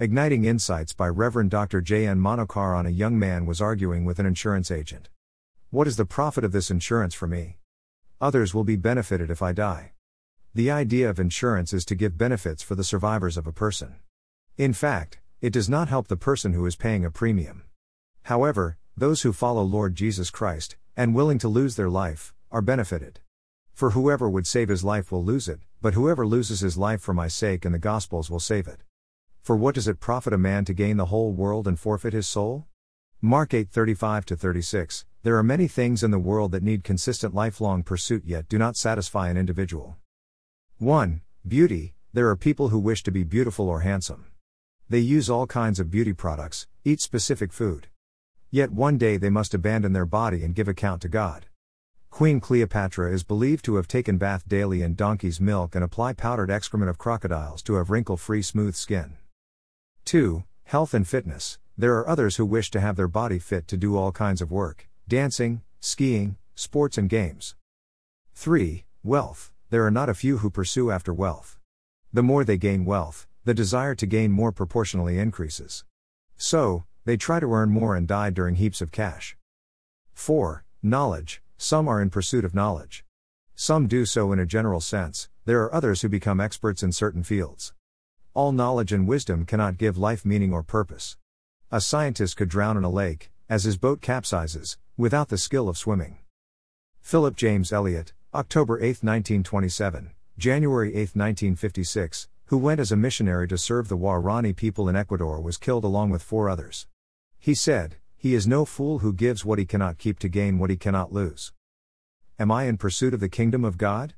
Igniting Insights by Reverend Dr. J. N. Manokaran a young man was arguing with an insurance agent. What is the profit of this insurance for me? Others will be benefited if I die. The idea of insurance is to give benefits for the survivors of a person. In fact, it does not help the person who is paying a premium. However, those who follow Lord Jesus Christ, and willing to lose their life, are benefited. For whoever would save his life will lose it, but whoever loses his life for my sake and the Gospel's will save it. For what does it profit a man to gain the whole world and forfeit his soul? Mark 8:35 36 There are many things in the world that need consistent lifelong pursuit yet do not satisfy an individual. 1. Beauty There are people who wish to be beautiful or handsome. They use all kinds of beauty products, eat specific food. Yet one day they must abandon their body and give account to God. Queen Cleopatra is believed to have taken bath daily in donkey's milk and apply powdered excrement of crocodiles to have wrinkle free smooth skin. 2. Health and fitness. There are others who wish to have their body fit to do all kinds of work dancing, skiing, sports, and games. 3. Wealth. There are not a few who pursue after wealth. The more they gain wealth, the desire to gain more proportionally increases. So, they try to earn more and die during heaps of cash. 4. Knowledge. Some are in pursuit of knowledge. Some do so in a general sense, there are others who become experts in certain fields. All knowledge and wisdom cannot give life meaning or purpose. A scientist could drown in a lake, as his boat capsizes, without the skill of swimming. Philip James Elliot, October 8, 1927, January 8, 1956, who went as a missionary to serve the Waorani people in Ecuador, was killed along with four others. He said, He is no fool who gives what he cannot keep to gain what he cannot lose. Am I in pursuit of the kingdom of God?